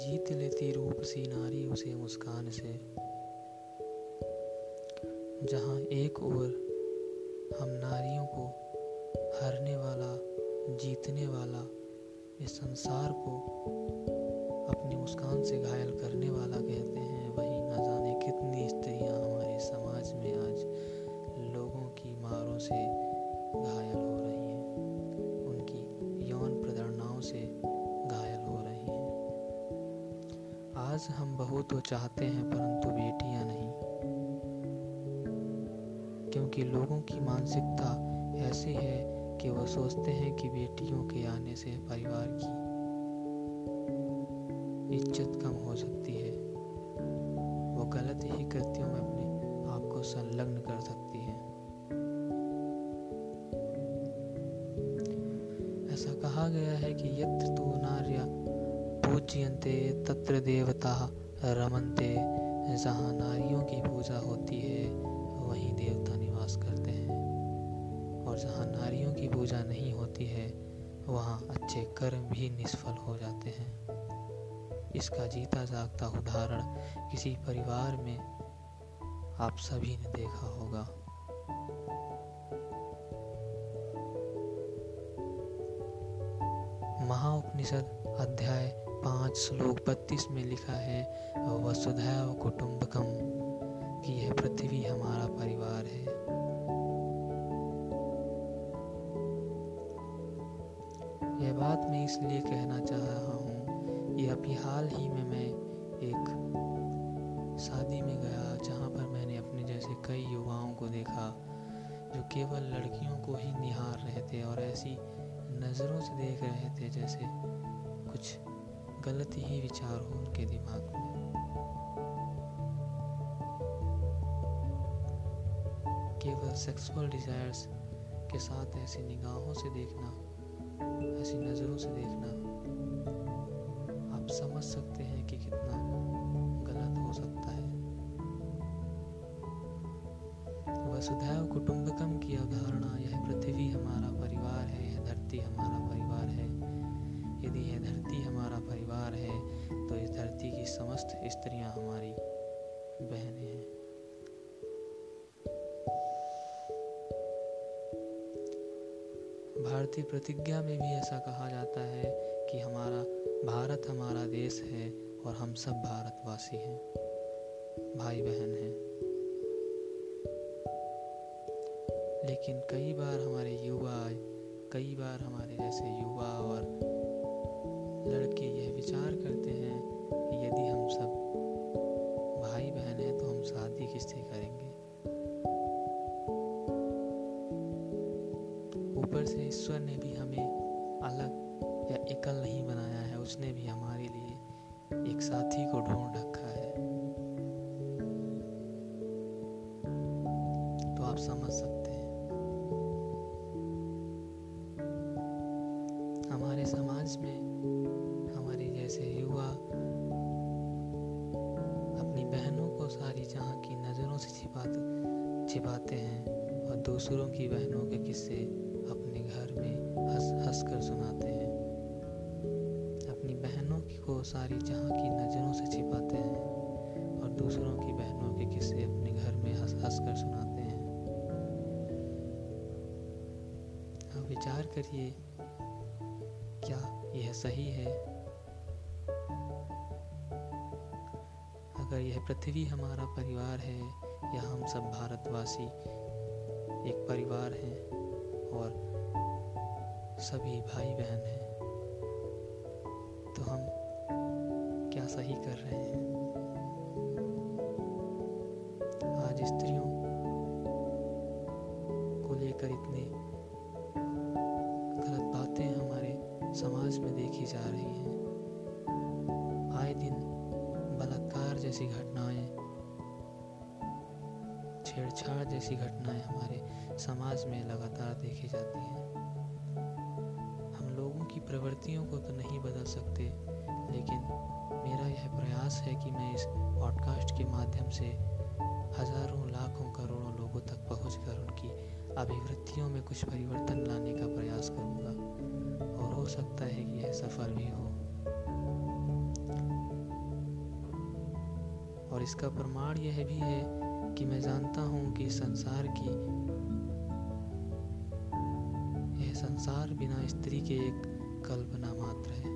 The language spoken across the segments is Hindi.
जीत लेती रूप सी नारी उसे मुस्कान से। जहाँ एक ओर हम नारियों को हरने वाला, जीतने वाला, इस संसार को अपनी मुस्कान से घायल करने वाला कहते हैं, वही न जाने कितनी स्त्रियाँ आज हम बहु तो चाहते हैं, परंतु बेटियाँ नहीं। क्योंकि लोगों की मानसिकता ऐसी है कि वह सोचते हैं कि बेटियों के आने से परिवार की इज़्ज़त कम हो सकती है। वो गलत ही कृत्यों में अपने आप को संलग्न कर सकती है। ऐसा कहा गया है कि यत्र तो नार्य पूज्यंते तत्र देवता रमनते। जहाँ नारियों की पूजा होती है, वहीं देवता निवास करते हैं। और जहाँ नारियों की पूजा नहीं होती है, वहाँ अच्छे कर्म भी निष्फल हो जाते हैं। इसका जीता जागता उदाहरण किसी परिवार में आप सभी ने देखा होगा। महाउपनिषद अध्याय पाँच श्लोक बत्तीस में लिखा है, वसुधैव कुटुंबकम कि यह पृथ्वी हमारा परिवार है। यह बात मैं इसलिए कहना चाह रहा हूँ कि अभी हाल ही में मैं एक शादी में गया, जहाँ पर मैंने अपने जैसे कई युवाओं को देखा, जो केवल लड़कियों को ही निहार रहे थे और ऐसी नज़रों से देख रहे थे जैसे कुछ गलत ही विचार हो उनके दिमाग में। केवल सेक्सुअल डिज़ायर्स के साथ ऐसी निगाहों से देखना, ऐसी नज़रों से देखना, आप समझ सकते हैं कि कितना गलत हो सकता है। वसुधैव कुटुंबकम की अवधारणा, यह पृथ्वी हमारा परिवार स्त्रियाँ हमारी बहनें हैं। भारतीय प्रतिज्ञा में भी ऐसा कहा जाता है कि हमारा भारत हमारा देश है और हम सब भारतवासी हैं भाई बहन हैं। लेकिन कई बार हमारे युवा, कई बार हमारे जैसे युवा और लड़के यह विचार करते हैं यदि हम सब भाई बहन हैं तो हम शादी किससे करेंगे? ऊपर से ईश्वर ने भी हमें अलग या एकल नहीं बनाया है, उसने भी हमारे लिए एक साथी को ढूंढ रखा है। तो आप समझ सकते हैं। हमारे समाज में, हमारे जैसे युवा सारी जहाँ की नज़रों से छिपाते छिपाते हैं और दूसरों की बहनों के किस्से अपने घर में हंस हंस कर सुनाते हैं। अपनी बहनों को सारी जहाँ की नज़रों से छिपाते हैं और दूसरों की बहनों के किस्से अपने घर में हंस हंस कर सुनाते हैं। अब विचार करिए, क्या यह सही है? अगर यह पृथ्वी हमारा परिवार है, या हम सब भारतवासी एक परिवार हैं और सभी भाई बहन हैं। तो हम क्या सही कर रहे हैं? आज स्त्रियों को लेकर इतने गलत बातें हमारे समाज में देखी जा रही हैं। जैसी घटनाएँ, छेड़छाड़ जैसी घटनाएँ हमारे समाज में लगातार देखी जाती हैं। हम लोगों की प्रवृत्तियों को तो नहीं बदल सकते, लेकिन मेरा यह प्रयास है कि मैं इस पॉडकास्ट के माध्यम से हज़ारों, लाखों, करोड़ों लोगों तक पहुंचकर उनकी अभिवृत्तियों में कुछ परिवर्तन लाने का प्रयास करूँगा। और हो सकता है कि यह सफल भी हो। और इसका प्रमाण यह भी है कि मैं जानता हूँ कि संसार की, यह संसार बिना स्त्री के एक कल्पना मात्र है।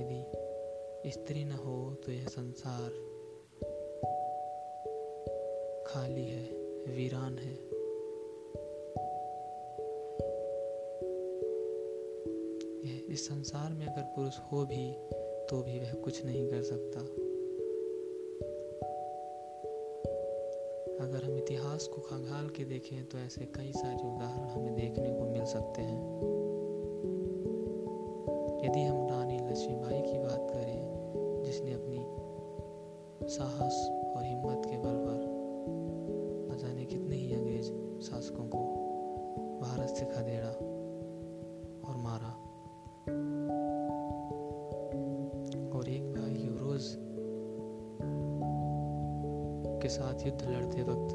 यदि स्त्री न हो तो यह संसार खाली है, वीरान है। इस संसार में अगर पुरुष हो भी तो भी वह कुछ नहीं कर सकता। अगर हम इतिहास को खंगाल के देखें तो ऐसे कई सारे उदाहरण हमें देखने को मिल सकते हैं। यदि हम रानी लक्ष्मीबाई की बात करें, जिसने अपनी साहस और हिम्मत के बल पर न जाने कितने ही अंग्रेज़ शासकों को भारत से खदेड़ा के साथ युद्ध लड़ते वक्त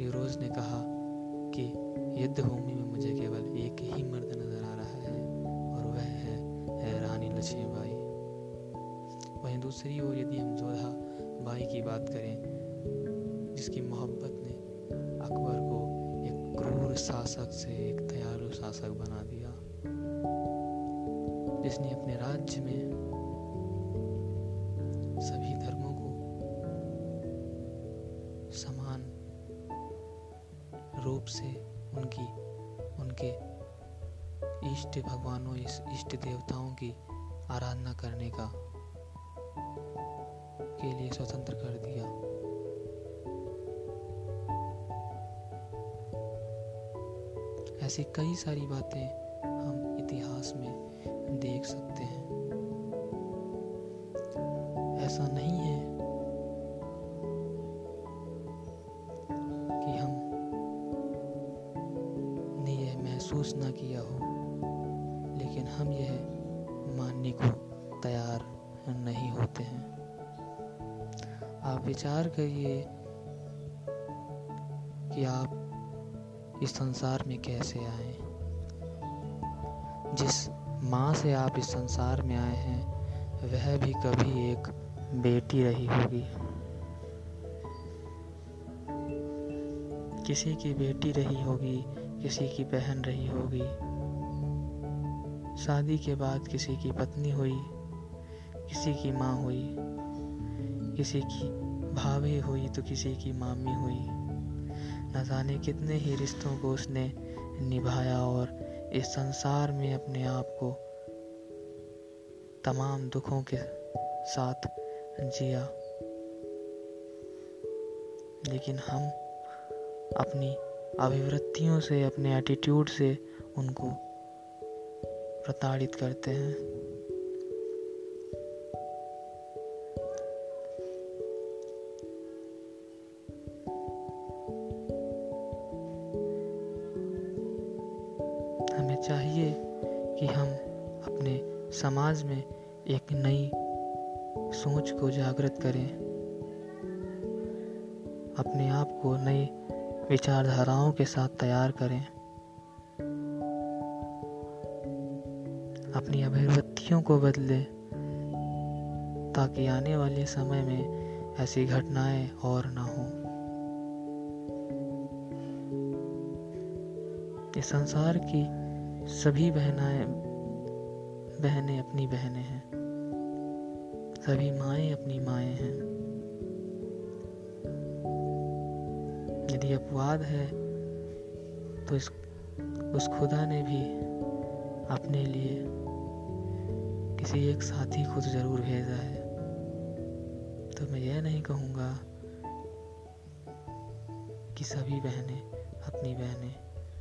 यूरोज ने कहा कि युद्ध भूमि में मुझे केवल एक ही मर्द नज़र आ रहा है और वह है, है रानी लक्ष्मीबाई वहीं दूसरी ओर यदि हम जोधा बाई की बात करें जिसकी मोहब्बत ने अकबर को एक क्रूर शासक से एक दयालु शासक बना दिया जिसने अपने राज्य में रूप से उनकी, उनके इष्ट भगवानों इष्ट देवताओं की आराधना करने का, के लिए स्वतंत्र कर दिया। ऐसी कई सारी बातें हम इतिहास में देख सकते हैं। ऐसा नहीं है किया हो, लेकिन हम यह मानने को तैयार नहीं होते हैं। आप विचार करिए कि आप इस संसार में कैसे आए। जिस माँ से आप इस संसार में आए हैं, वह भी कभी एक बेटी रही होगी। किसी की बेटी रही होगी किसी की बहन रही होगी। शादी के बाद किसी की पत्नी हुई, किसी की माँ हुई, किसी की भाभी हुई तो किसी की मामी हुई। न जाने कितने ही रिश्तों को उसने निभाया और इस संसार में अपने आप को तमाम दुखों के साथ जिया। लेकिन हम अपनी अभिवृत्तियों से, अपने एटीट्यूड से उनको प्रताड़ित करते हैं। हमें चाहिए कि हम अपने समाज में एक नई सोच को जागृत करें। अपने आप को नई विचारधाराओं के साथ तैयार करें। अपनी अभिव्यक्तियों को बदलें, ताकि आने वाले समय में ऐसी घटनाएँ और ना हो। इस संसार की सभी बहनाएँ, बहनें अपनी बहनें हैं। सभी माएँ अपनी माएँ हैं। यदि अपवाद है तो इस, उस खुदा ने भी अपने लिए किसी एक साथी को तो ज़रूर भेजा है। तो मैं यह नहीं कहूँगा कि सभी बहनें अपनी बहनें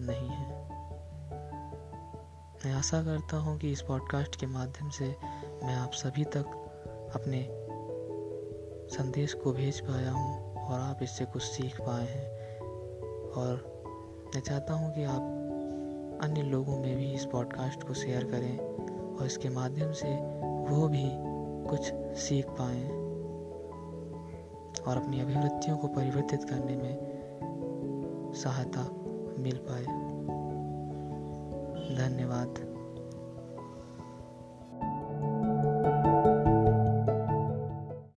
नहीं हैं। मैं आशा करता हूँ कि इस पॉडकास्ट के माध्यम से मैं आप सभी तक अपने संदेश को भेज पाया हूँ और आप इससे कुछ सीख पाए हैं। और मैं चाहता हूँ कि आप अन्य लोगों में भी इस पॉडकास्ट को शेयर करें और इसके माध्यम से वो भी कुछ सीख पाएँ और अपनी अभिवृत्तियों को परिवर्तित करने में सहायता मिल पाए। धन्यवाद।